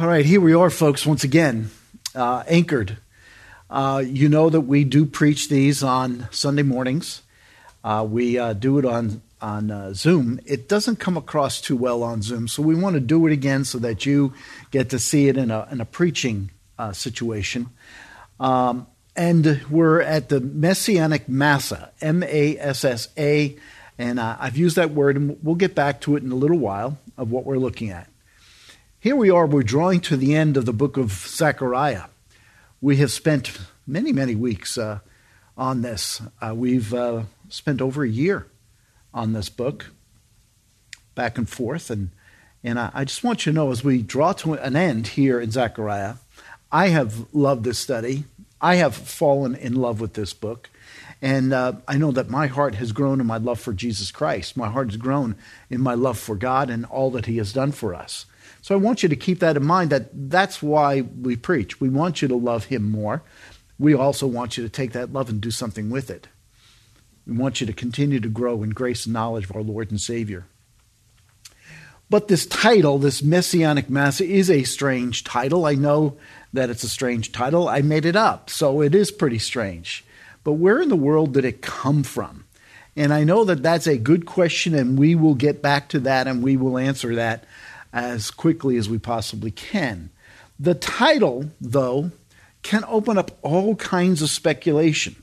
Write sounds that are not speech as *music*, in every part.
All right, here we are, folks, once again, uh, anchored. Uh, you know that we do preach these on Sunday mornings. Uh, we uh, do it on on uh, Zoom. It doesn't come across too well on Zoom, so we want to do it again so that you get to see it in a in a preaching uh, situation. Um, and we're at the Messianic Massa, M A S S A, and I've used that word, and we'll get back to it in a little while of what we're looking at. Here we are, we're drawing to the end of the book of Zechariah. We have spent many, many weeks uh, on this. Uh, we've uh, spent over a year on this book, back and forth. And, and I, I, just want you to know as we draw to an end here in Zechariah, I have loved this study. I have fallen in love with this book. And uh, I know that my heart has grown in my love for Jesus Christ. My heart has grown in my love for God and all that He has done for us. So I want you to keep that in mind that that's why we preach. We want you to love him more. We also want you to take that love and do something with it. We want you to continue to grow in grace and knowledge of our Lord and Savior. But this title, this Messianic Massa, is a strange title. I know that it's a strange title. I made it up, so it is pretty strange. But where in the world did it come from? And I know that that's a good question, and we will get back to that and we will answer that as quickly as we possibly can. The title, though, can open up all kinds of speculation.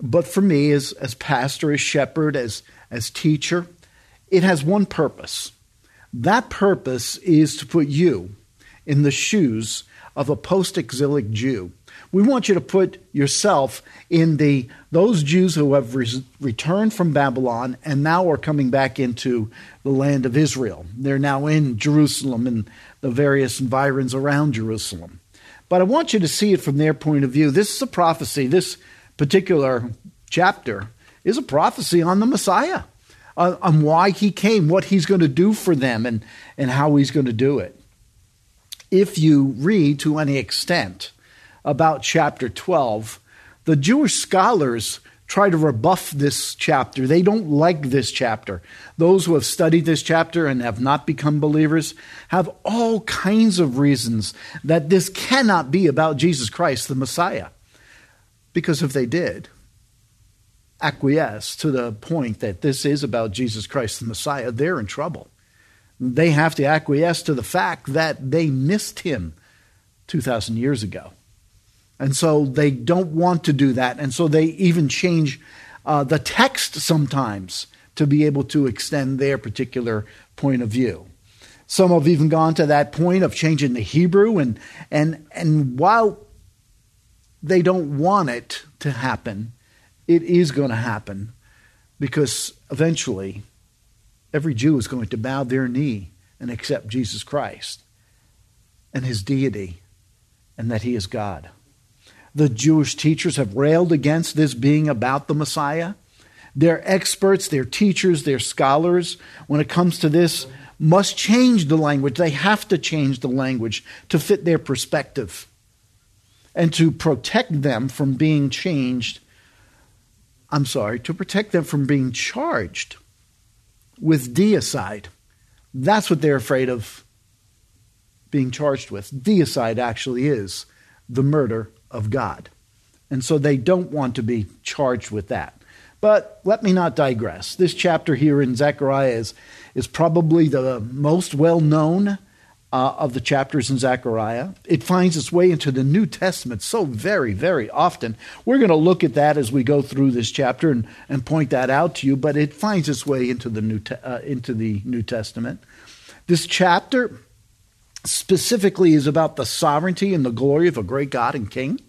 But for me, as, as pastor, as shepherd, as, as teacher, it has one purpose. That purpose is to put you in the shoes of a post exilic Jew we want you to put yourself in the those Jews who have re- returned from Babylon and now are coming back into the land of Israel. They're now in Jerusalem and the various environs around Jerusalem. But I want you to see it from their point of view. This is a prophecy. This particular chapter is a prophecy on the Messiah, uh, on why he came, what he's going to do for them, and, and how he's going to do it. If you read to any extent, about chapter 12. The Jewish scholars try to rebuff this chapter. They don't like this chapter. Those who have studied this chapter and have not become believers have all kinds of reasons that this cannot be about Jesus Christ, the Messiah. Because if they did acquiesce to the point that this is about Jesus Christ, the Messiah, they're in trouble. They have to acquiesce to the fact that they missed him 2,000 years ago. And so they don't want to do that. And so they even change uh, the text sometimes to be able to extend their particular point of view. Some have even gone to that point of changing the Hebrew. And, and, and while they don't want it to happen, it is going to happen because eventually every Jew is going to bow their knee and accept Jesus Christ and his deity and that he is God. The Jewish teachers have railed against this being about the Messiah. Their experts, their teachers, their scholars, when it comes to this, must change the language. They have to change the language to fit their perspective and to protect them from being changed. I'm sorry, to protect them from being charged with deicide. That's what they're afraid of being charged with. Deicide actually is the murder of God. And so they don't want to be charged with that. But let me not digress. This chapter here in Zechariah is, is probably the most well known uh, of the chapters in Zechariah. It finds its way into the New Testament so very, very often. We're going to look at that as we go through this chapter and, and point that out to you, but it finds its way into the New, uh, into the New Testament. This chapter specifically is about the sovereignty and the glory of a great God and King.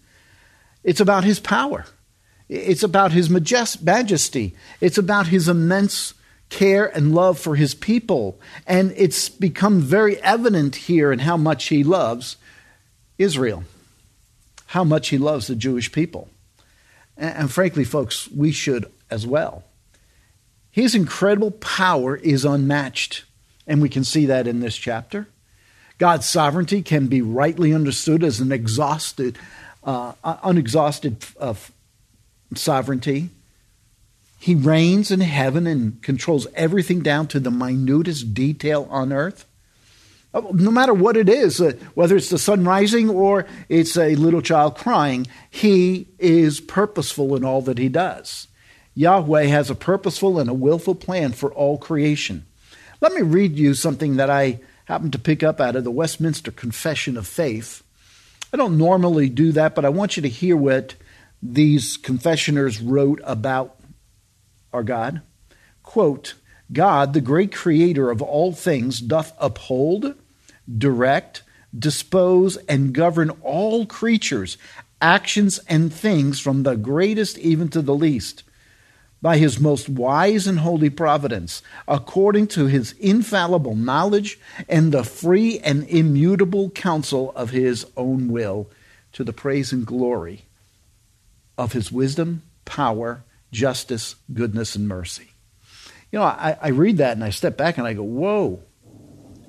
It's about his power. It's about his majesty. It's about his immense care and love for his people. And it's become very evident here in how much he loves Israel, how much he loves the Jewish people. And, and frankly, folks, we should as well. His incredible power is unmatched. And we can see that in this chapter. God's sovereignty can be rightly understood as an exhausted, uh, unexhausted uh, sovereignty. He reigns in heaven and controls everything down to the minutest detail on earth. Uh, no matter what it is, uh, whether it's the sun rising or it's a little child crying, he is purposeful in all that he does. Yahweh has a purposeful and a willful plan for all creation. Let me read you something that I happened to pick up out of the Westminster Confession of Faith. I don't normally do that, but I want you to hear what these confessioners wrote about our God. Quote, God, the great creator of all things, doth uphold, direct, dispose, and govern all creatures, actions, and things from the greatest even to the least, by his most wise and holy providence, according to his infallible knowledge and the free and immutable counsel of his own will, to the praise and glory of his wisdom, power, justice, goodness, and mercy. You know, I, I read that and I step back and I go, whoa,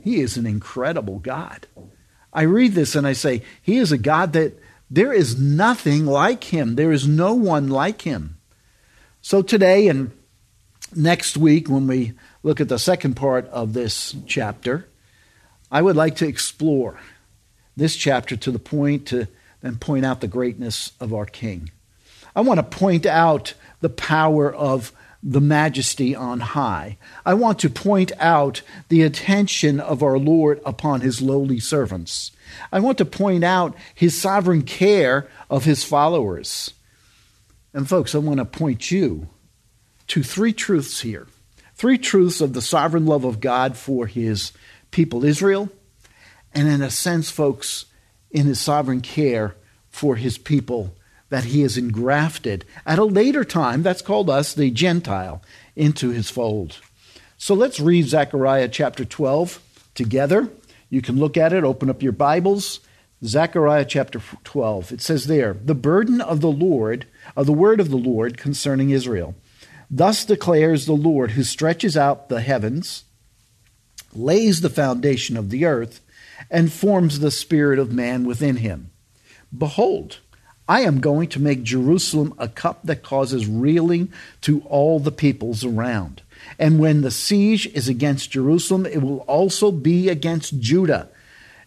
he is an incredible God. I read this and I say, He is a God that there is nothing like Him. There is no one like Him. So today and next week, when we look at the second part of this chapter, I would like to explore this chapter to the point to then point out the greatness of our King. I want to point out the power of the majesty on high. I want to point out the attention of our Lord upon his lowly servants. I want to point out his sovereign care of his followers. And, folks, I want to point you to three truths here three truths of the sovereign love of God for his people Israel, and in a sense, folks, in his sovereign care for his people that he has engrafted at a later time, that's called us, the Gentile, into his fold. So let's read Zechariah chapter 12 together. You can look at it, open up your Bibles. Zechariah chapter 12. It says there, The burden of the Lord, of the word of the Lord concerning Israel. Thus declares the Lord, who stretches out the heavens, lays the foundation of the earth, and forms the spirit of man within him. Behold, I am going to make Jerusalem a cup that causes reeling to all the peoples around. And when the siege is against Jerusalem, it will also be against Judah.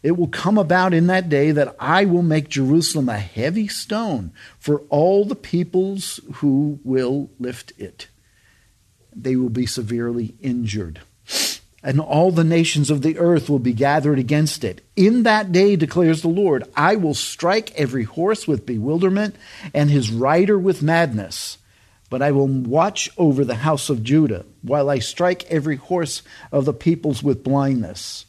It will come about in that day that I will make Jerusalem a heavy stone for all the peoples who will lift it. They will be severely injured and all the nations of the earth will be gathered against it. In that day, declares the Lord, I will strike every horse with bewilderment and his rider with madness. But I will watch over the house of Judah while I strike every horse of the peoples with blindness.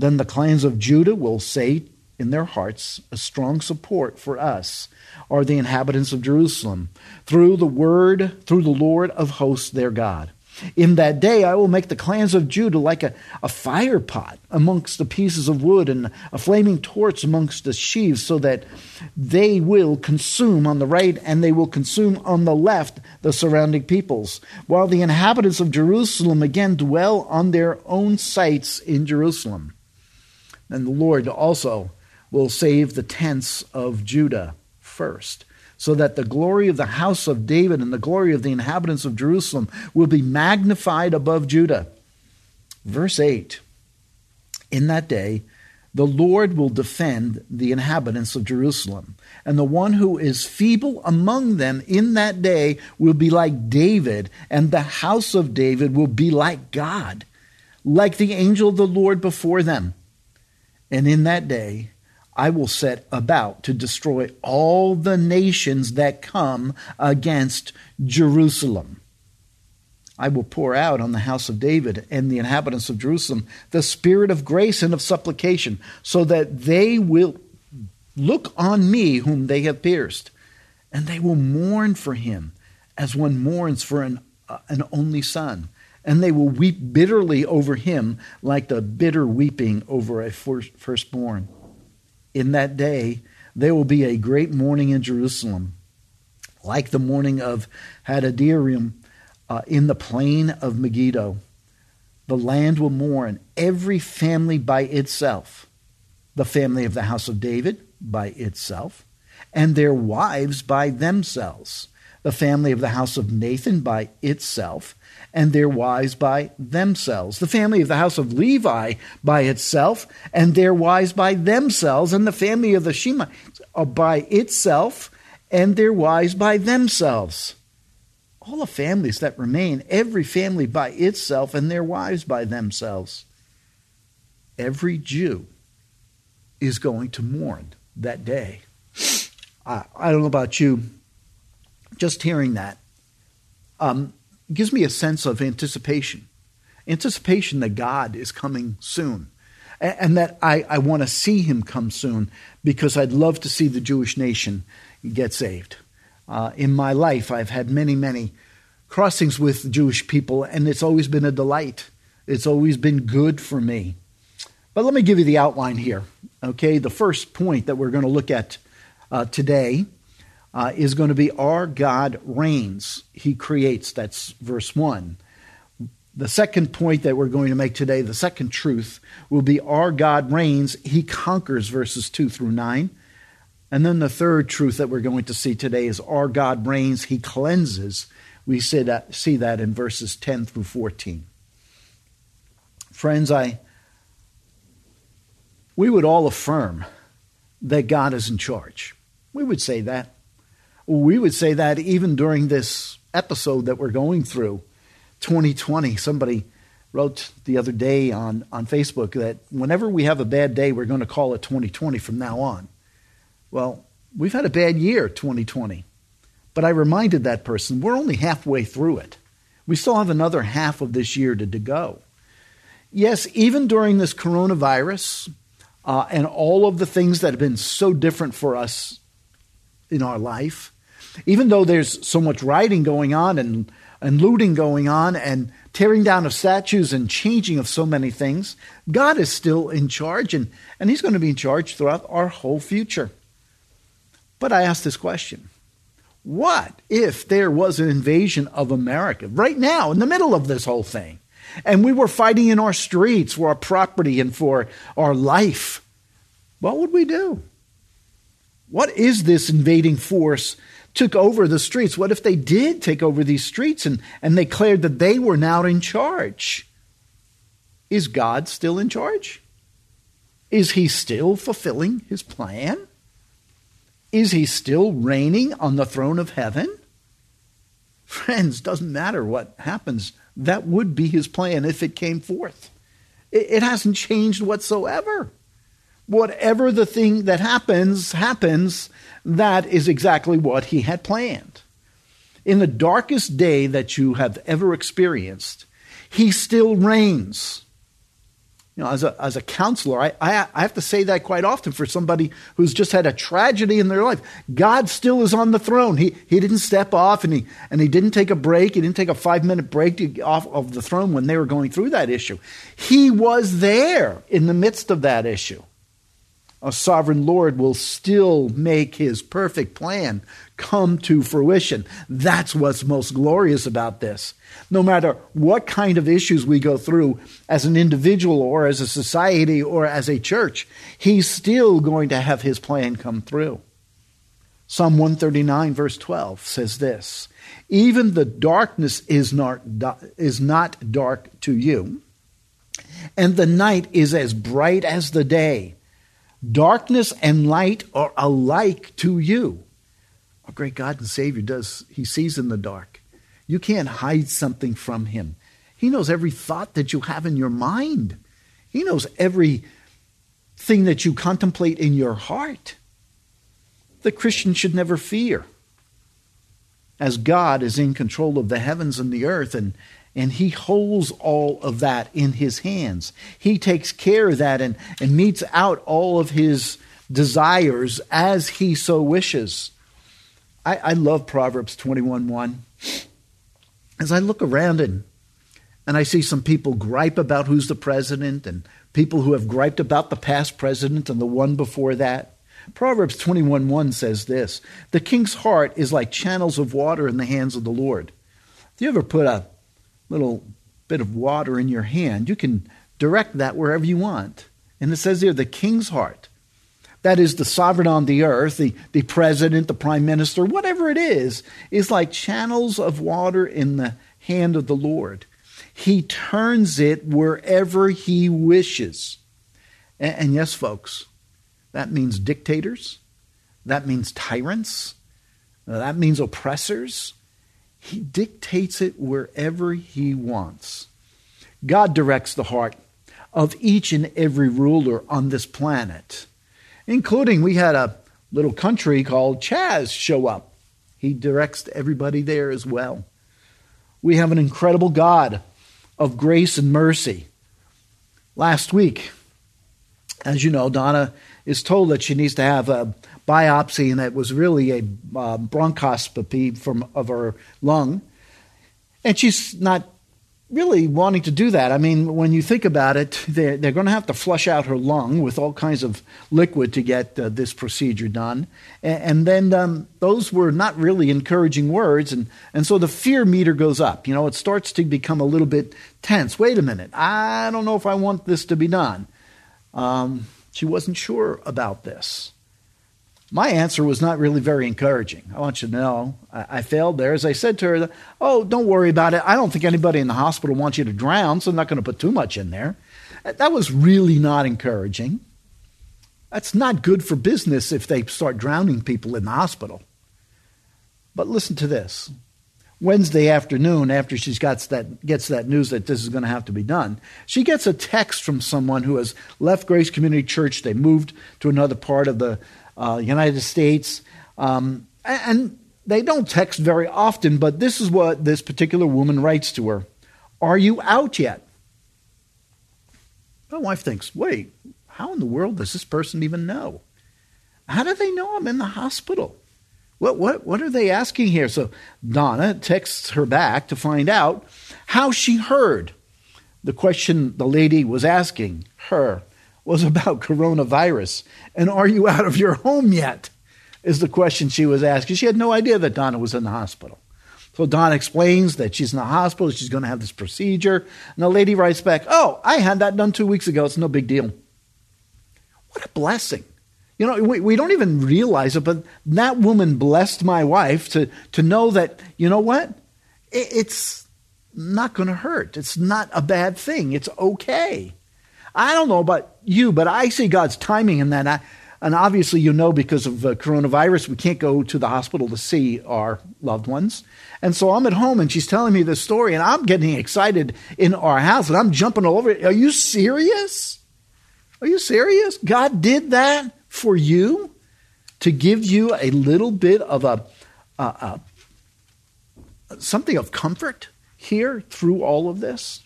Then the clans of Judah will say in their hearts, a strong support for us are the inhabitants of Jerusalem, through the word, through the Lord of hosts their God. In that day I will make the clans of Judah like a, a fire pot amongst the pieces of wood and a flaming torch amongst the sheaves, so that they will consume on the right and they will consume on the left the surrounding peoples, while the inhabitants of Jerusalem again dwell on their own sites in Jerusalem. And the Lord also will save the tents of Judah first so that the glory of the house of David and the glory of the inhabitants of Jerusalem will be magnified above Judah. Verse 8 In that day, the Lord will defend the inhabitants of Jerusalem, and the one who is feeble among them in that day will be like David, and the house of David will be like God, like the angel of the Lord before them. And in that day, I will set about to destroy all the nations that come against Jerusalem. I will pour out on the house of David and the inhabitants of Jerusalem the spirit of grace and of supplication, so that they will look on me whom they have pierced, and they will mourn for him as one mourns for an, uh, an only son. And they will weep bitterly over him like the bitter weeping over a firstborn in that day there will be a great mourning in Jerusalem, like the mourning of Hadadrimmon uh, in the plain of Megiddo. The land will mourn, every family by itself, the family of the house of David by itself, and their wives by themselves, the family of the house of Nathan by itself, and their wives by themselves. The family of the house of Levi by itself, and their wives by themselves. And the family of the Shemites uh, by itself, and their wives by themselves. All the families that remain, every family by itself, and their wives by themselves. Every Jew is going to mourn that day. I, I don't know about you, just hearing that um, gives me a sense of anticipation anticipation that God is coming soon and, and that I, I want to see him come soon because I'd love to see the Jewish nation get saved. Uh, in my life, I've had many, many crossings with Jewish people, and it's always been a delight. It's always been good for me. But let me give you the outline here. Okay, the first point that we're going to look at uh, today uh, is going to be our God reigns. He creates. That's verse 1. The second point that we're going to make today, the second truth, will be our God reigns. He conquers, verses 2 through 9. And then the third truth that we're going to see today is our God reigns. He cleanses. We see that, see that in verses 10 through 14. Friends, I, we would all affirm that God is in charge. We would say that. We would say that even during this episode that we're going through, 2020. Somebody wrote the other day on, on Facebook that whenever we have a bad day, we're going to call it 2020 from now on. Well, we've had a bad year, 2020. But I reminded that person we're only halfway through it. We still have another half of this year to, to go. Yes, even during this coronavirus uh, and all of the things that have been so different for us in our life, even though there's so much rioting going on and, and looting going on and tearing down of statues and changing of so many things, God is still in charge and, and He's going to be in charge throughout our whole future. But I ask this question What if there was an invasion of America right now in the middle of this whole thing? And we were fighting in our streets for our property and for our life. What would we do? What is this invading force took over the streets? What if they did take over these streets and, and they declared that they were now in charge? Is God still in charge? Is he still fulfilling his plan? Is he still reigning on the throne of heaven? Friends, doesn't matter what happens. That would be his plan if it came forth. It, it hasn't changed whatsoever whatever the thing that happens, happens, that is exactly what he had planned. In the darkest day that you have ever experienced, he still reigns. You know, as a, as a counselor, I, I, I have to say that quite often for somebody who's just had a tragedy in their life. God still is on the throne. He, he didn't step off and he, and he didn't take a break. He didn't take a five minute break to off of the throne when they were going through that issue. He was there in the midst of that issue a sovereign Lord will still make his perfect plan come to fruition. That's what's most glorious about this. No matter what kind of issues we go through as an individual or as a society or as a church, he's still going to have his plan come through. Psalm 139, verse 12 says this Even the darkness is not, is not dark to you, and the night is as bright as the day. Darkness and light are alike to you. Our great God and Savior does, He sees in the dark. You can't hide something from Him. He knows every thought that you have in your mind, He knows every thing that you contemplate in your heart. The Christian should never fear. As God is in control of the heavens and the earth, and and he holds all of that in his hands. He takes care of that and, and metes out all of his desires as he so wishes. I, I love Proverbs 21 1. As I look around and, and I see some people gripe about who's the president and people who have griped about the past president and the one before that. Proverbs 21 1 says this The king's heart is like channels of water in the hands of the Lord. Do you ever put a little bit of water in your hand, you can direct that wherever you want. And it says here, the king's heart. That is the sovereign on the earth, the, the president, the prime minister, whatever it is, is like channels of water in the hand of the Lord. He turns it wherever he wishes. And, and yes, folks, that means dictators, that means tyrants, that means oppressors. He dictates it wherever he wants. God directs the heart of each and every ruler on this planet, including we had a little country called CHAZ show up. He directs everybody there as well. We have an incredible God of grace and mercy. Last week, as you know, Donna is told that she needs to have a biopsy, and it was really a uh, bronchoscopy from of her lung. And she's not really wanting to do that. I mean, when you think about it, they're, they're going to have to flush out her lung with all kinds of liquid to get uh, this procedure done. And, and then um, those were not really encouraging words. And, and so the fear meter goes up. You know, it starts to become a little bit tense. Wait a minute. I don't know if I want this to be done. Um, she wasn't sure about this. My answer was not really very encouraging. I want you to know I, I, failed there. As I said to her, Oh, don't worry about it. I don't think anybody in the hospital wants you to drown, so I'm not going to put too much in there. That was really not encouraging. That's not good for business if they start drowning people in the hospital. But listen to this. Wednesday afternoon, after she gets that, gets that news that this is going to have to be done, she gets a text from someone who has left Grace Community Church. They moved to another part of the uh, United States. Um, and they don't text very often, but this is what this particular woman writes to her Are you out yet? My wife thinks, wait, how in the world does this person even know? How do they know I'm in the hospital? What, what, what are they asking here? So Donna texts her back to find out how she heard. The question the lady was asking her was about *laughs* coronavirus. And are you out of your home yet? Is the question she was asking. She had no idea that Donna was in the hospital. So Donna explains that she's in the hospital, she's going to have this procedure. And the lady writes back, Oh, I had that done two weeks ago. It's no big deal. What a blessing. You know, we, we don't even realize it, but that woman blessed my wife to, to know that, you know what? It, it's not going to hurt. It's not a bad thing. It's okay. I don't know about you, but I see God's timing in that. I, and obviously, you know, because of uh, coronavirus, we can't go to the hospital to see our loved ones. And so I'm at home and she's telling me this story, and I'm getting excited in our house, and I'm jumping all over it. Are you serious? Are you serious? God did that? For you to give you a little bit of a, something of comfort here through all of this?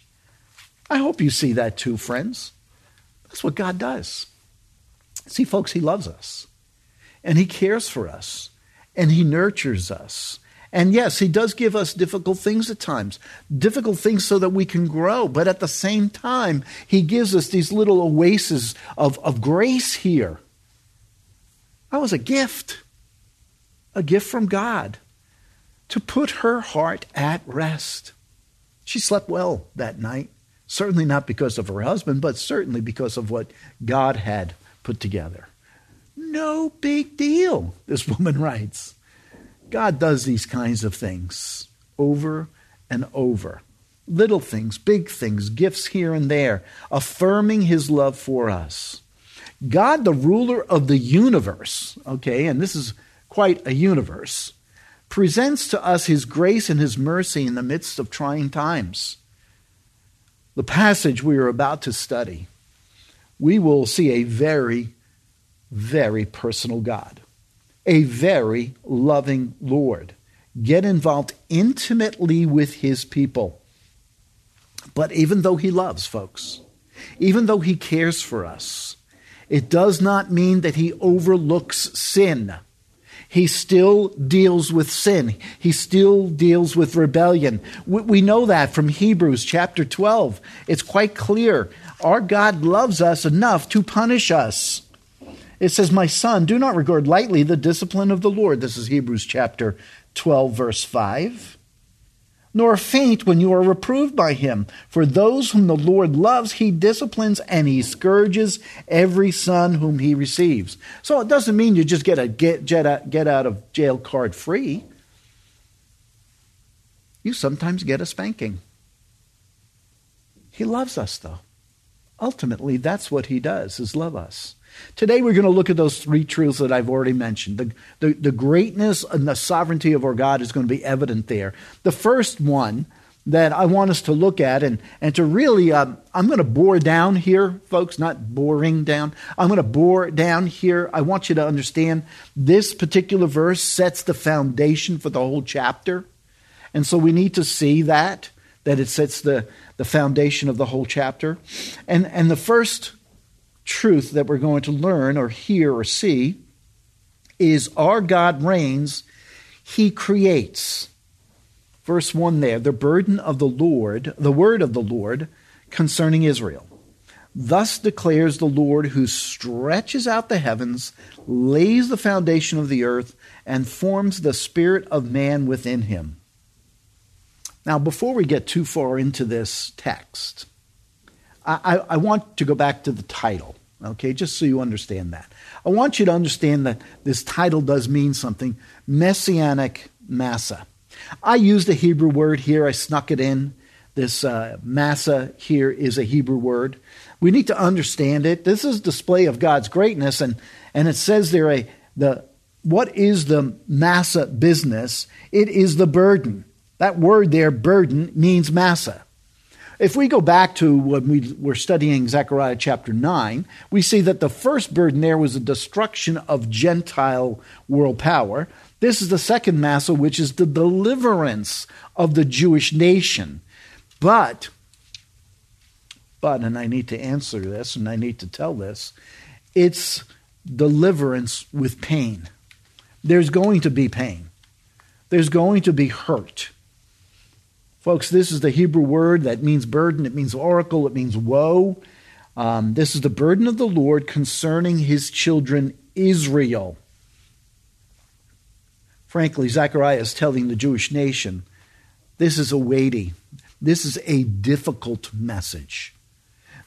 I hope you see that too, friends. That's what God does. See, folks, He loves us, and He cares for us, and He nurtures us. And yes, He does give us difficult things at times, difficult things so that we can grow. But at the same time, He gives us these little oases of, of grace here that was a gift, a gift from God to put her heart at rest. She slept well that night, certainly not because of her husband, but certainly because of what God had put together. No big deal, this *laughs* woman writes. God does these kinds of things over and over. Little things, big things, gifts here and there, affirming his love for us. God, the ruler of the universe, okay, and this is quite a universe, presents to us his grace and his mercy in the midst of trying times. The passage we are about to study, we will see a very, very personal God, a very loving Lord. Get involved intimately with his people. But even though he loves, folks, even though he cares for us, it does not mean that he overlooks sin. He still deals with sin. He still deals with rebellion. We know that from Hebrews chapter 12. It's quite clear. Our God loves us enough to punish us. It says, My son, do not regard lightly the discipline of the Lord. This is Hebrews chapter 12, verse 5 nor faint when you are reproved by him. For those whom the Lord loves, he disciplines and he scourges every son whom he receives. So it doesn't mean you just get a get, get, out, get out of jail card free. you sometimes get a spanking. He loves us, though. Ultimately, that's what he does, is love us. Today, we're going to look at those three truths that I've already mentioned. The, the, the greatness and the sovereignty of our God is going to be evident there. The first one that I want us to look at and, and to really, uh, I'm going to bore down here, folks, not boring down. I'm going to bore down here. I want you to understand this particular verse sets the foundation for the whole chapter. And so we need to see that, that it sets the, the foundation of the whole chapter. And, and the first truth that we're going to learn or hear or see is our God reigns, He creates. Verse 1 there, the burden of the Lord, the word of the Lord concerning Israel. Thus declares the Lord who stretches out the heavens, lays the foundation of the earth, and forms the spirit of man within him. Now, before we get too far into this text, I, I, want to go back to the title, okay, just so you understand that. I want you to understand that this title does mean something Messianic Massa. I used a Hebrew word here, I snuck it in. This uh, Massa here is a Hebrew word. We need to understand it. This is display of God's greatness, and, and it says there a the what is the Massa business? It is the burden. That word there, burden, means Massa. If we go back to when we were studying Zechariah chapter 9, we see that the first burden there was the destruction of Gentile world power. This is the second Massa, which is the deliverance of the Jewish nation. But, but, and I need to answer this and I need to tell this, it's deliverance with pain. There's going to be pain, there's going to be hurt. Folks, this is the Hebrew word that means burden, it means oracle, it means woe. Um, this is the burden of the Lord concerning his children Israel. Frankly, Zechariah is telling the Jewish nation this is a weighty, this is a difficult message.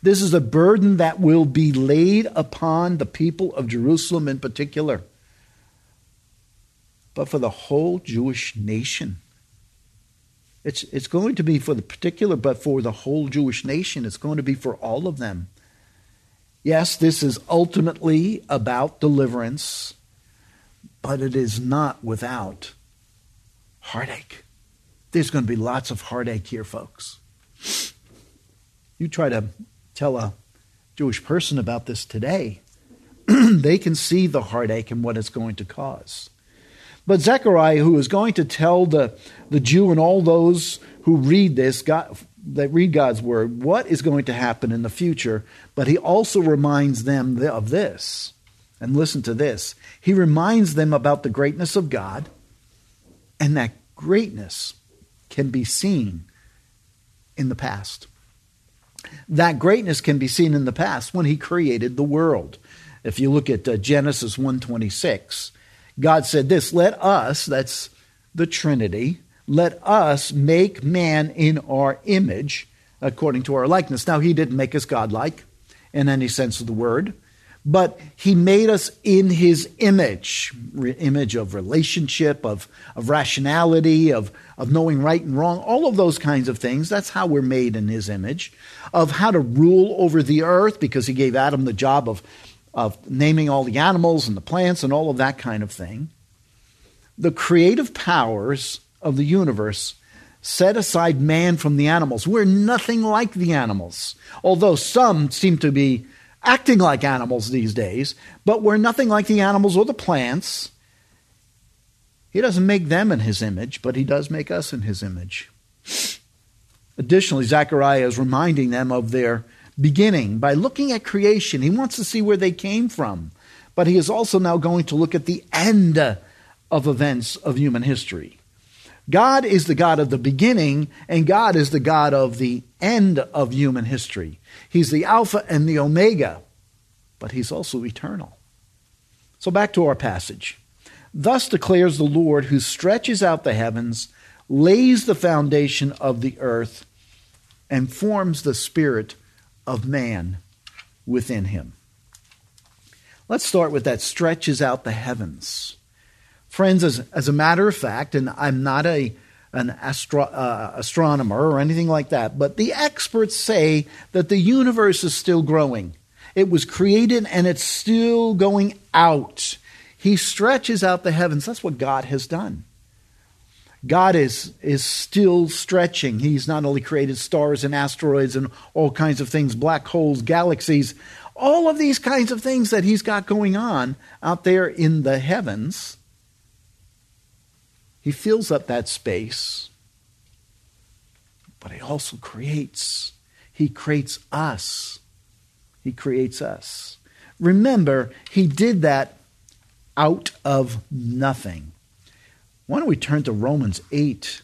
This is a burden that will be laid upon the people of Jerusalem in particular, but for the whole Jewish nation. It's, it's going to be for the particular, but for the whole Jewish nation. It's going to be for all of them. Yes, this is ultimately about deliverance, but it is not without heartache. There's going to be lots of heartache here, folks. You try to tell a Jewish person about this today, *clears throat* they can see the heartache and what it's going to cause. But Zechariah, who is going to tell the, the Jew and all those who read this, God, that read God's word, what is going to happen in the future, but he also reminds them of this. And listen to this. He reminds them about the greatness of God, and that greatness can be seen in the past. That greatness can be seen in the past when he created the world. If you look at uh, Genesis 126, God said this let us, that's the Trinity, let us make man in our image according to our likeness. Now, he didn't make us godlike in any sense of the word, but he made us in his image image of relationship, of, of rationality, of, of knowing right and wrong, all of those kinds of things. That's how we're made in his image, of how to rule over the earth, because he gave Adam the job of of naming all the animals and the plants and all of that kind of thing. The creative powers of the universe set aside man from the animals. We're nothing like the animals, although some seem to be acting like animals these days, but we're nothing like the animals or the plants. He doesn't make them in his image, but he does make us in his image. Additionally, Zechariah is reminding them of their beginning by looking at creation. He wants to see where they came from. But he is also now going to look at the end of events of human history. God is the God of the beginning, and God is the God of the end of human history. He's the Alpha and the Omega, but He's also eternal. So back to our passage. Thus declares the Lord who stretches out the heavens, lays the foundation of the earth, and forms the spirit of man within him. Let's start with that stretches out the heavens. Friends, as, as a matter of fact, and I'm not a, an astro- uh, astronomer or anything like that, but the experts say that the universe is still growing. It was created and it's still going out. He stretches out the heavens. That's what God has done. God is, is still stretching. He's not only created stars and asteroids and all kinds of things, black holes, galaxies, all of these kinds of things that He's got going on out there in the heavens. He fills up that space, but He also creates. He creates us. He creates us. Remember, He did that out of nothing. Why don't we turn to Romans 8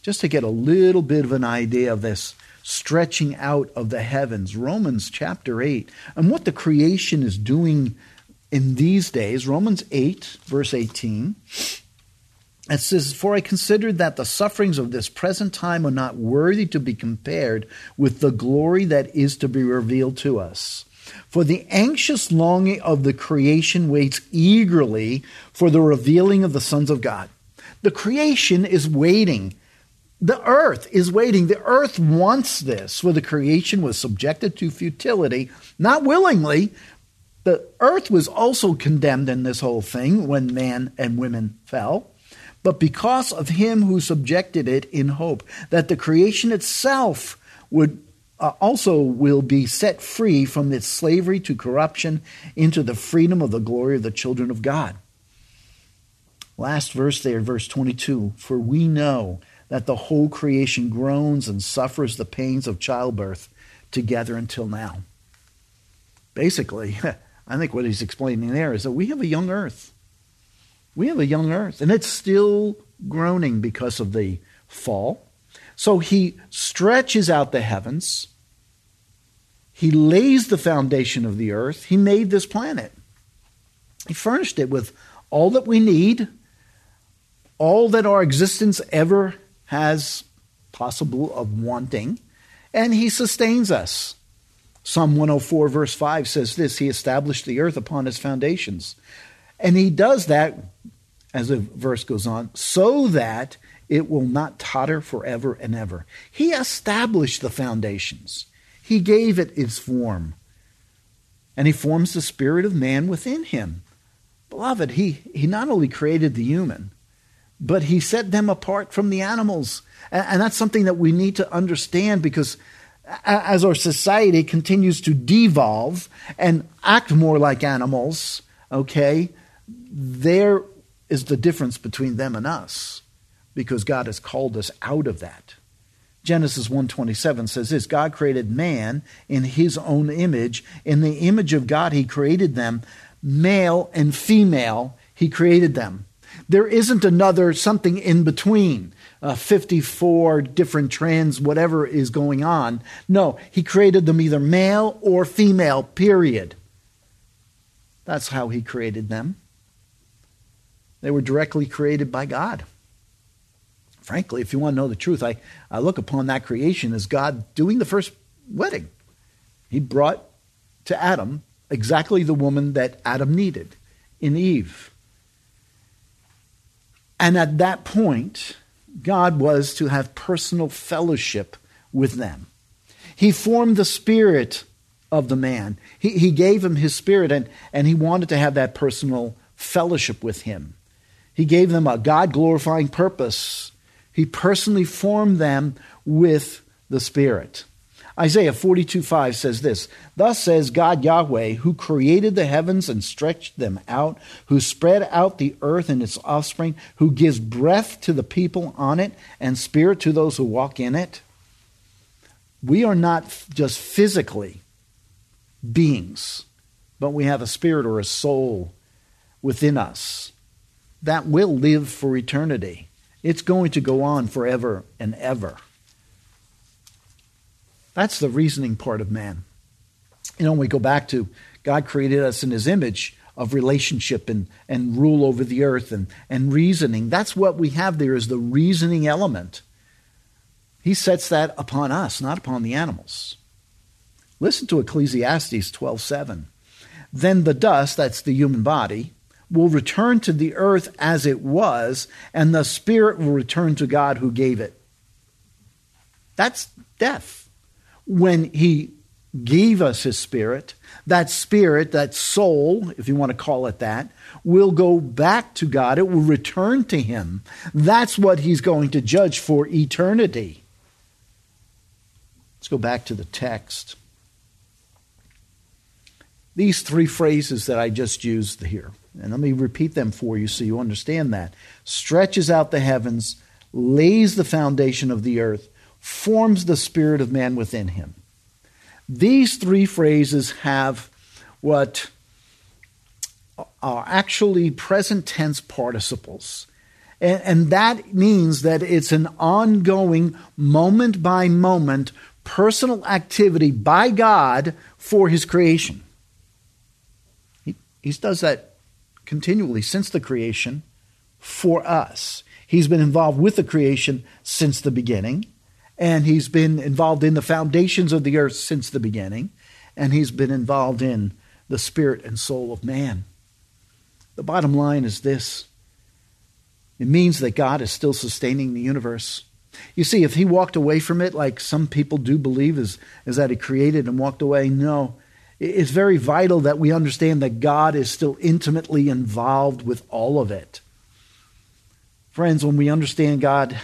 just to get a little bit of an idea of this stretching out of the heavens? Romans chapter 8 and what the creation is doing in these days. Romans 8, verse 18. It says, For I considered that the sufferings of this present time are not worthy to be compared with the glory that is to be revealed to us. For the anxious longing of the creation waits eagerly for the revealing of the sons of God. The creation is waiting. The earth is waiting. The earth wants this, for the creation was subjected to futility, not willingly. The earth was also condemned in this whole thing when man and women fell, but because of him who subjected it in hope that the creation itself would uh, also will be set free from its slavery to corruption into the freedom of the glory of the children of God. Last verse there, verse 22 For we know that the whole creation groans and suffers the pains of childbirth together until now. Basically, *laughs* I think what he's explaining there is that we have a young earth. We have a young earth, and it's still groaning because of the fall. So he stretches out the heavens. He lays the foundation of the earth. He made this planet. He furnished it with all that we need all that our existence ever has possible of wanting, and he sustains us. Psalm 104, verse 5 says this He established the earth upon its foundations. And he does that, as the verse goes on, so that it will not totter forever and ever. He established the foundations, he gave it its form, and he forms the spirit of man within him. Beloved, he, he not only created the human, but he set them apart from the animals. And that's something that we need to understand because as our society continues to devolve and act more like animals, okay, there is the difference between them and us because God has called us out of that. Genesis 1:27 says this, God created man in his own image, in the image of God he created them, male and female he created them. There isn't another something in between. Uh, 54 different trans, whatever is going on. No, he created them either male or female, period. That's how he created them. They were directly created by God. Frankly, if you want to know the truth, I, I look upon that creation as God doing the first wedding. He brought to Adam exactly the woman that Adam needed in Eve. And at that point, God was to have personal fellowship with them. He formed the spirit of the man. He, he gave him his spirit, and, and he wanted to have that personal fellowship with him. He gave them a God glorifying purpose. He personally formed them with the Spirit. Isaiah 42 5 says this Thus says God Yahweh, who created the heavens and stretched them out, who spread out the earth and its offspring, who gives breath to the people on it and spirit to those who walk in it. We are not just physically beings, but we have a spirit or a soul within us that will live for eternity. It's going to go on forever and ever. That's the reasoning part of man. You know, when we go back to God created us in his image of relationship and, and rule over the earth and, and reasoning. That's what we have there is the reasoning element. He sets that upon us, not upon the animals. Listen to Ecclesiastes 12:7. Then the dust, that's the human body, will return to the earth as it was, and the spirit will return to God who gave it. That's death. When he gave us his spirit, that spirit, that soul, if you want to call it that, will go back to God. It will return to him. That's what he's going to judge for eternity. Let's go back to the text. These three phrases that I just used here, and let me repeat them for you so you understand that stretches out the heavens, lays the foundation of the earth, forms the spirit of man within him. These three phrases have what are actually present tense participles. And, and, that means that it's an ongoing, moment by moment, personal activity by God for his creation. He, he does that continually since the creation for us. He's been involved with the creation since the beginning and he's been involved in the foundations of the earth since the beginning, and he's been involved in the spirit and soul of man. The bottom line is this it means that God is still sustaining the universe. You see, if he walked away from it, like some people do believe, is, is that he created and walked away, no. It's very vital that we understand that God is still intimately involved with all of it. Friends, when we understand God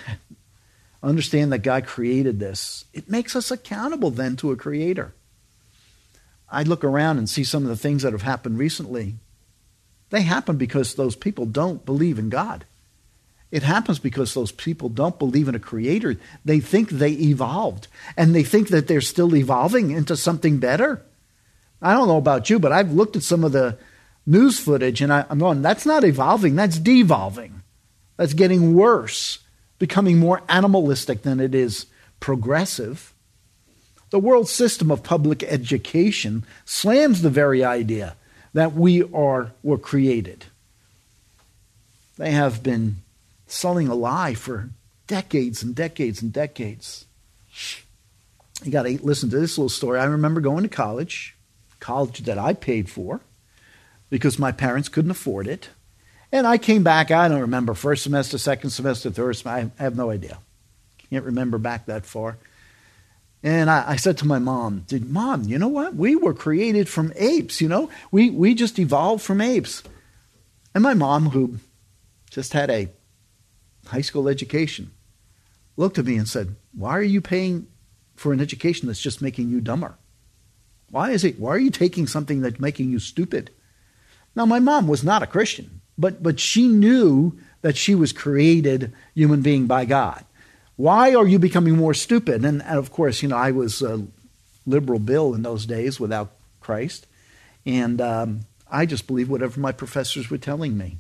understand that God created this, it makes us accountable then to a creator. I look around and see some of the things that have happened recently. They happen because those people don't believe in God. It happens because those people don't believe in a creator. They think they evolved and they think that they're still evolving into something better. I don't know about you, but I've looked at some of the news footage and I, am going, that's not evolving, that's devolving. That's getting worse becoming more animalistic than it is progressive. The world system of public education slams the very idea that we are were created. They have been selling a lie for decades and decades and decades. You got to listen to this little story. I remember going to college, college that I paid for because my parents couldn't afford it. And I came back, I don't remember, first semester, second semester, third semester, I have no idea. Can't remember back that far. And I, I, said to my mom, Did mom, you know what? We were created from apes, you know? We we just evolved from apes. And my mom, who just had a high school education, looked at me and said, Why are you paying for an education that's just making you dumber? Why is it why are you taking something that's making you stupid? Now my mom was not a Christian but, but she knew that she was created human being by God. Why are you becoming more stupid? And, and of course, you know, I was a liberal Bill in those days without Christ. And um, I just believed whatever my professors were telling me.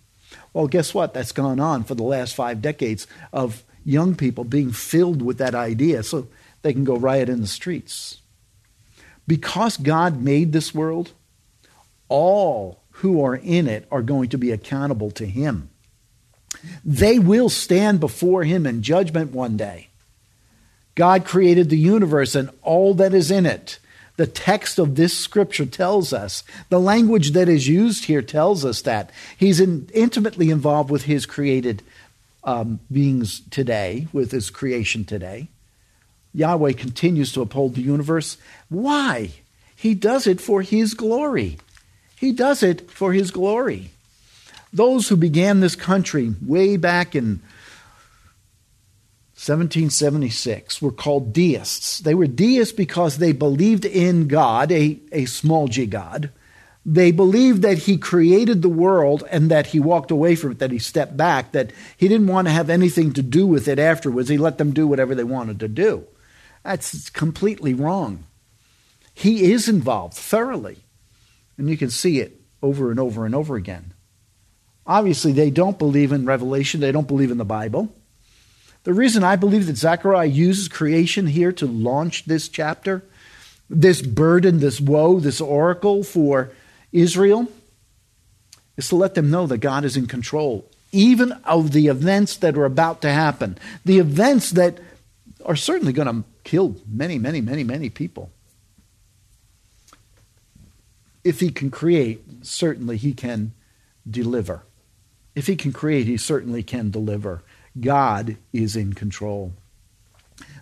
Well, guess what? That's gone on for the last five decades of young people being filled with that idea so they can go riot in the streets. Because God made this world, all who are in it are going to be accountable to him. They will stand before him in judgment one day. God created the universe and all that is in it. The text of this scripture tells us, the language that is used here tells us that. He's in, intimately involved with his created um, beings today, with his creation today. Yahweh continues to uphold the universe. Why? He does it for his glory. He does it for his glory. Those who began this country way back in 1776 were called deists. They were deists because they believed in God, a, a small g God. They believed that he created the world and that he walked away from it, that he stepped back, that he didn't want to have anything to do with it afterwards. He let them do whatever they wanted to do. That's completely wrong. He is involved thoroughly. And you can see it over and over and over again. Obviously, they don't believe in Revelation, they don't believe in the Bible. The reason I believe that Zechariah uses creation here to launch this chapter, this burden, this woe, this oracle for Israel, is to let them know that God is in control, even of the events that are about to happen, the events that are certainly going to kill many, many, many, many people if he can create, certainly he can deliver. If he can create, he certainly can deliver. God is in control.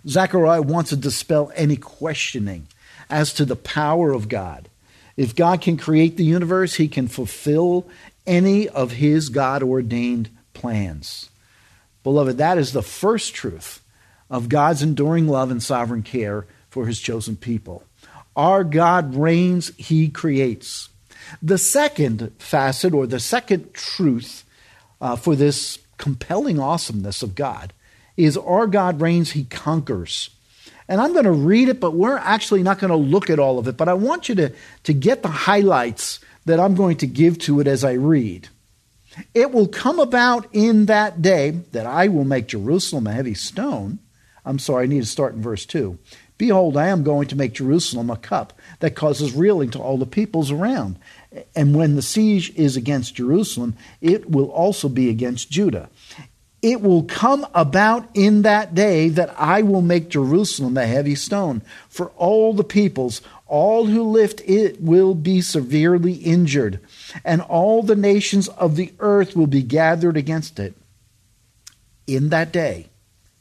Zechariah wants to dispel any questioning as to the power of God. If God can create the universe, he can fulfill any of his God ordained plans. Beloved, that is the first truth of God's enduring love and sovereign care for his chosen people. Our God reigns, he creates. The second facet, or the second truth uh, for this compelling awesomeness of God, is our God reigns, he conquers. And I'm going to read it, but we're actually not going to look at all of it. But I want you to, to get the highlights that I'm going to give to it as I read. It will come about in that day that I will make Jerusalem a heavy stone. I'm sorry, I need to start in verse 2. Behold, I am going to make Jerusalem a cup that causes reeling to all the peoples around. And when the siege is against Jerusalem, it will also be against Judah. It will come about in that day that I will make Jerusalem a heavy stone for all the peoples. All who lift it will be severely injured, and all the nations of the earth will be gathered against it. In that day,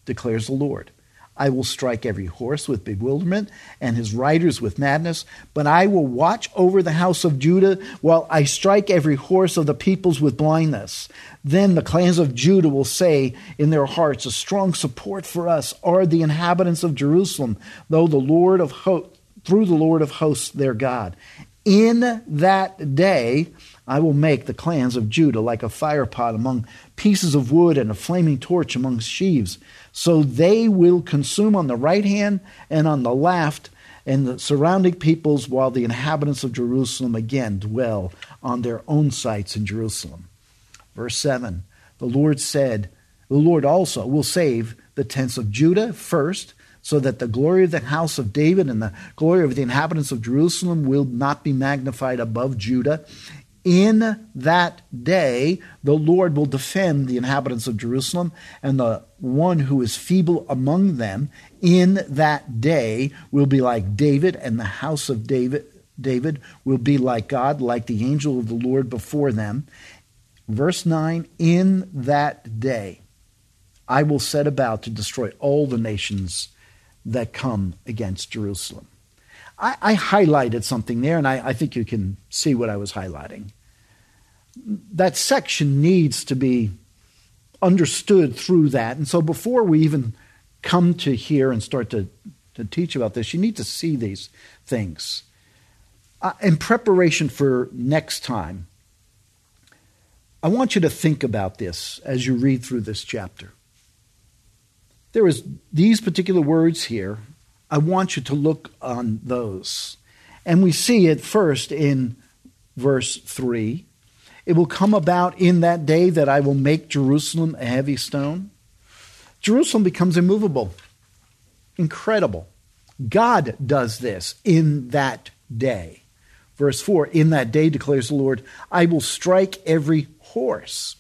declares the Lord, I will strike every horse with bewilderment and his riders with madness, but I will watch over the house of Judah while I strike every horse of the peoples with blindness. Then the clans of Judah will say in their hearts, A strong support for us are the inhabitants of Jerusalem, though the Lord of through the Lord of hosts their God. In that day I will make the clans of Judah like a firepot among pieces of wood and a flaming torch among sheaves. So they will consume on the right hand and on the left and the surrounding peoples, while the inhabitants of Jerusalem again dwell on their own sites in Jerusalem. Verse 7 The Lord said, The Lord also will save the tents of Judah first, so that the glory of the house of David and the glory of the inhabitants of Jerusalem will not be magnified above Judah. In that day, the Lord will defend the inhabitants of Jerusalem, and the one who is feeble among them in that day will be like David, and the house of David, David will be like God, like the angel of the Lord before them. Verse 9 In that day, I will set about to destroy all the nations that come against Jerusalem. I, I highlighted something there, and I, I think you can see what I was highlighting. That section needs to be understood through that. And so before we even come to here and start to, to teach about this, you need to see these things. Uh, in preparation for next time, I want you to think about this as you read through this chapter. There is these particular words here. I want you to look on those. And we see it first in verse 3 it will come about in that day that I will make Jerusalem a heavy stone. Jerusalem becomes immovable. Incredible. God does this in that day. Verse 4 In that day, declares the Lord, I will strike every horse.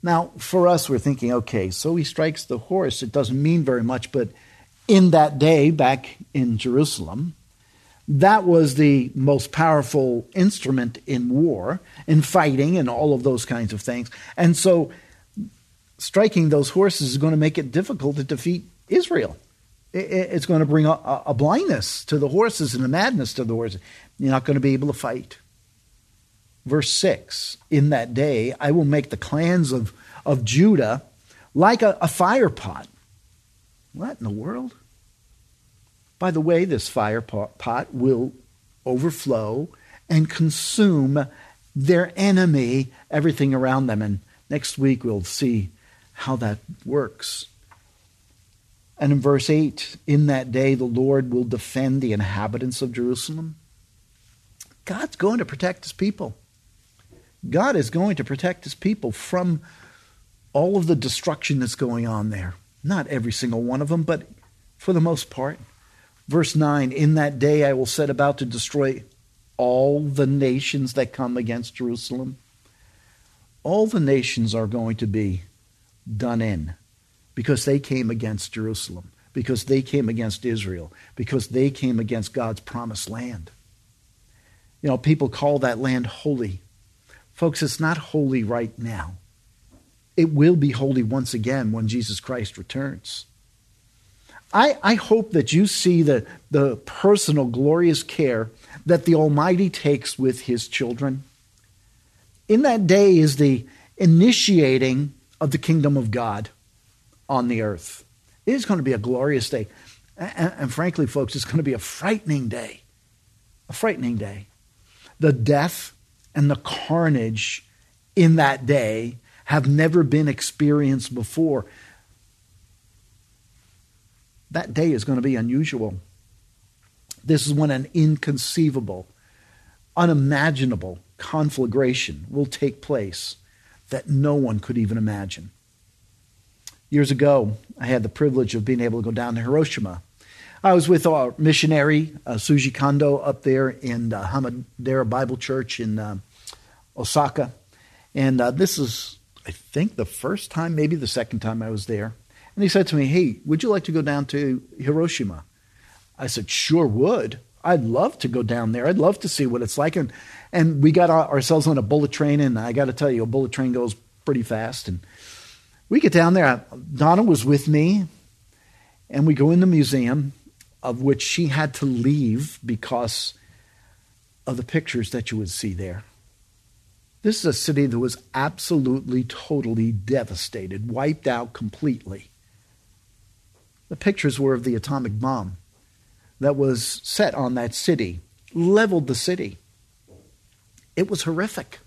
Now, for us, we're thinking, okay, so he strikes the horse. It doesn't mean very much, but in that day, back in Jerusalem, that was the most powerful instrument in war, in fighting, and all of those kinds of things. And so, striking those horses is going to make it difficult to defeat Israel. It's going to bring a, blindness to the horses and a madness to the horses. You're not going to be able to fight. Verse 6 In that day, I will make the clans of, of Judah like a, a fire pot. What in the world? By the way, this fire pot will overflow and consume their enemy, everything around them. And next week we'll see how that works. And in verse 8, in that day the Lord will defend the inhabitants of Jerusalem. God's going to protect his people. God is going to protect his people from all of the destruction that's going on there. Not every single one of them, but for the most part. Verse 9 In that day I will set about to destroy all the nations that come against Jerusalem. All the nations are going to be done in because they came against Jerusalem, because they came against Israel, because they came against God's promised land. You know, people call that land holy Folks, it's not holy right now. It will be holy once again when Jesus Christ returns. I, I hope that you see the, the personal, glorious care that the Almighty takes with His children. In that day is the initiating of the kingdom of God on the earth. It is going to be a glorious day. And, and frankly, folks, it's going to be a frightening day. A frightening day. The death and the carnage in that day have never been experienced before. That day is going to be unusual. This is when an inconceivable, unimaginable conflagration will take place that no one could even imagine. Years ago, I had the privilege of being able to go down to Hiroshima. I was with our missionary, uh, Suji Kondo, up there in uh, Hamadera Bible Church in uh, Osaka. And uh, this is, I think, the first time, maybe the second time I was there. And he said to me, Hey, would you like to go down to Hiroshima? I said, Sure would. I'd love to go down there. I'd love to see what it's like. And, and we got ourselves on a bullet train, and I got to tell you, a bullet train goes pretty fast. And we get down there. Donna was with me, and we go in the museum, of which she had to leave because of the pictures that you would see there. This is a city that was absolutely, totally devastated, wiped out completely. The pictures were of the atomic bomb that was set on that city, leveled the city. It was horrific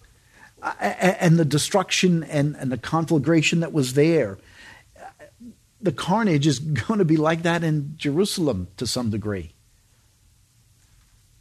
and the destruction and, and the conflagration that was there. The carnage is *laughs* going to be like that in Jerusalem to some degree.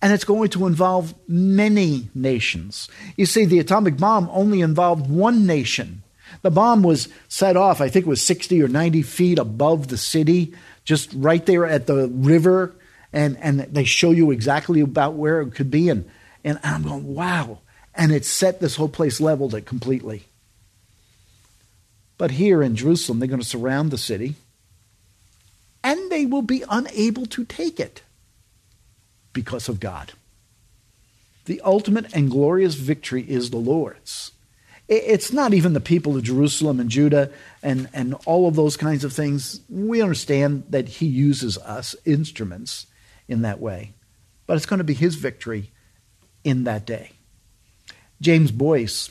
And it's going to involve many nations. You see, the atomic bomb only involved one nation. The bomb was set off, I think it was 60 or 90 feet above the city, just right there at the river. And, and they show you exactly about where it could be. And, and I'm going, wow and it set this whole place leveled it completely. But here in Jerusalem, they're going to surround the city, and they will be unable to take it because of God. The ultimate and glorious victory is the Lord's. It's not even the people of Jerusalem and Judah and, and all of those kinds of things. We understand that He uses us, instruments, in that way. But it's going to be His victory in that day. James Boice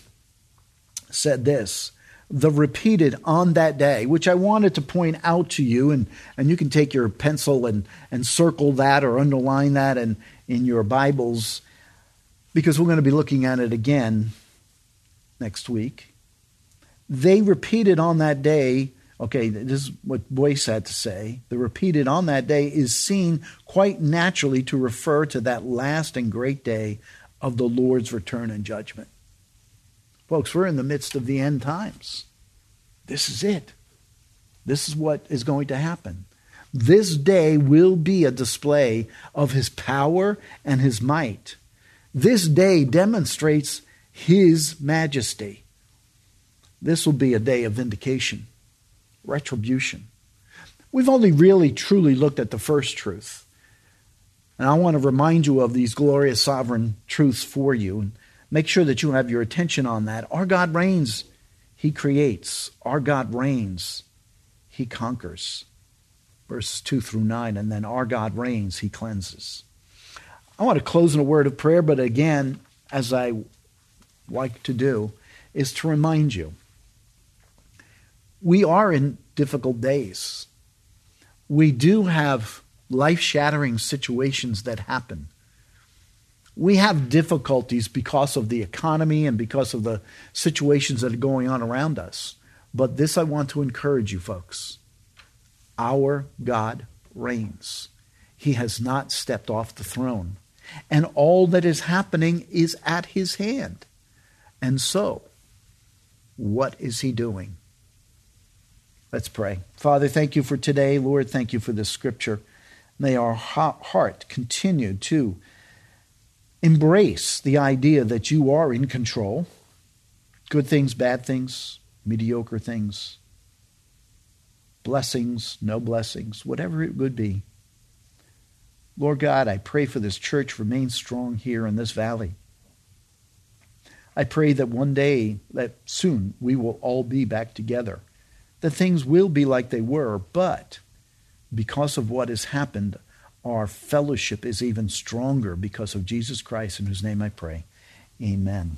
said this the repeated on that day, which I wanted to point out to you, and, and you can take your pencil and, and circle that or underline that in, in your Bibles, because we're going to be looking at it again next week. They repeated on that day, okay, this is what Boice had to say. The repeated on that day is seen quite naturally to refer to that last and great day of the Lord's return and judgment. Folks, we're in the midst of the end times. This is it. This is what is going to happen. This day will be a display of his power and his might. This day demonstrates his majesty. This will be a day of vindication, retribution. We've only really truly looked at the first truth. And I want to remind you of these glorious sovereign truths for you. And make sure that you have your attention on that. Our God reigns, He creates. Our God reigns, He conquers. Verses 2 through 9. And then our God reigns, He cleanses. I want to close in a word of prayer, but again, as I like to do, is to remind you we are in difficult days. We do have life shattering situations that happen. We have difficulties because of the economy and because of the situations that are going on around us. But this I want to encourage you, folks. Our God reigns. He has not stepped off the throne. And all that is happening is at his hand. And so, what is he doing? Let's pray. Father, thank you for today. Lord, thank you for this scripture. May our heart continue to embrace the idea that you are in control good things, bad things, mediocre things, blessings, no blessings, whatever it would be. Lord God, I pray for this church remain strong here in this valley. I pray that one day, that soon, we will all be back together. That things will be like they were, but because of what has happened, our fellowship is even stronger because of Jesus Christ, in whose name I pray. Amen.